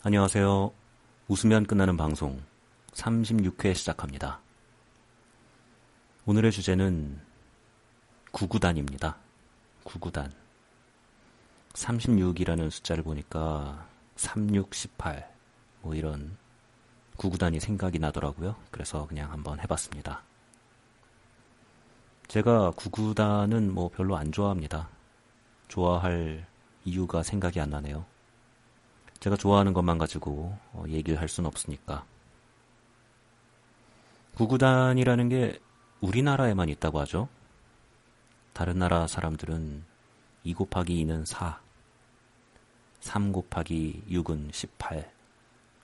안녕하세요. 웃으면 끝나는 방송 36회 시작합니다. 오늘의 주제는 구구단입니다. 구구단. 36이라는 숫자를 보니까 3618, 뭐 이런 구구단이 생각이 나더라고요. 그래서 그냥 한번 해봤습니다. 제가 구구단은 뭐 별로 안 좋아합니다. 좋아할 이유가 생각이 안 나네요. 제가 좋아하는 것만 가지고 어, 얘기를 할 수는 없으니까. 구구단이라는 게 우리나라에만 있다고 하죠. 다른 나라 사람들은 2 곱하기 2는 4, 3 곱하기 6은 18.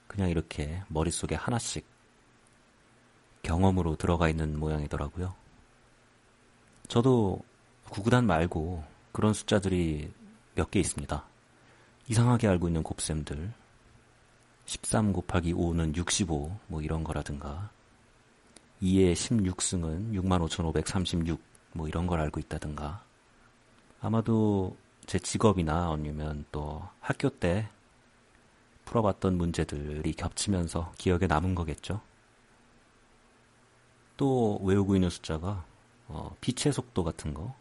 그냥 이렇게 머릿속에 하나씩 경험으로 들어가 있는 모양이더라고요. 저도 구구단 말고 그런 숫자들이 몇 개 있습니다. 이상하게 알고 있는 곱셈들. 13 곱하기 5는 65, 뭐 이런 거라든가. 2의 16승은 65,536, 뭐 이런 걸 알고 있다든가. 아마도 제 직업이나 아니면 또 학교 때 풀어봤던 문제들이 겹치면서 기억에 남은 거겠죠. 또 외우고 있는 숫자가 어, 빛의 속도 같은 거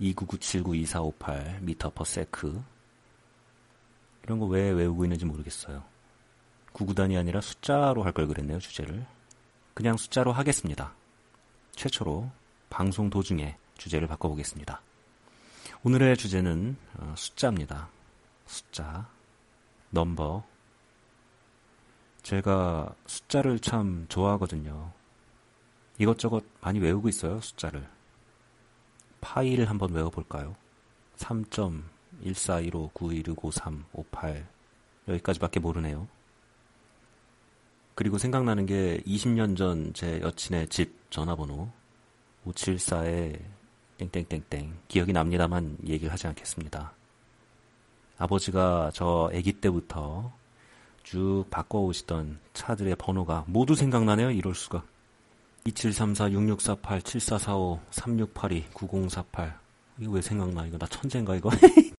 299792458 미터 퍼 세크 이런 거 왜 외우고 있는지 모르겠어요. 구구단이 아니라 숫자로 할 걸 그랬네요, 주제를. 그냥 숫자로 하겠습니다. 최초로 방송 도중에 주제를 바꿔보겠습니다. 오늘의 주제는 어, 숫자입니다. 숫자, 넘버. 제가 숫자를 참 좋아하거든요. 이것저것 많이 외우고 있어요, 숫자를. 파이를 한번 외워볼까요? 3.141591595358 여기까지밖에 모르네요. 그리고 생각나는 게 20년 전 제 여친의 집 전화번호 574에 땡땡땡땡 기억이 납니다만 얘기를 하지 않겠습니다. 아버지가 저 아기 때부터 쭉 바꿔오시던 차들의 번호가 모두 생각나네요. 이럴 수가. 2734, 6648, 7445, 3682, 9048. 이거 왜 생각나? 이거 나 천재인가 이거?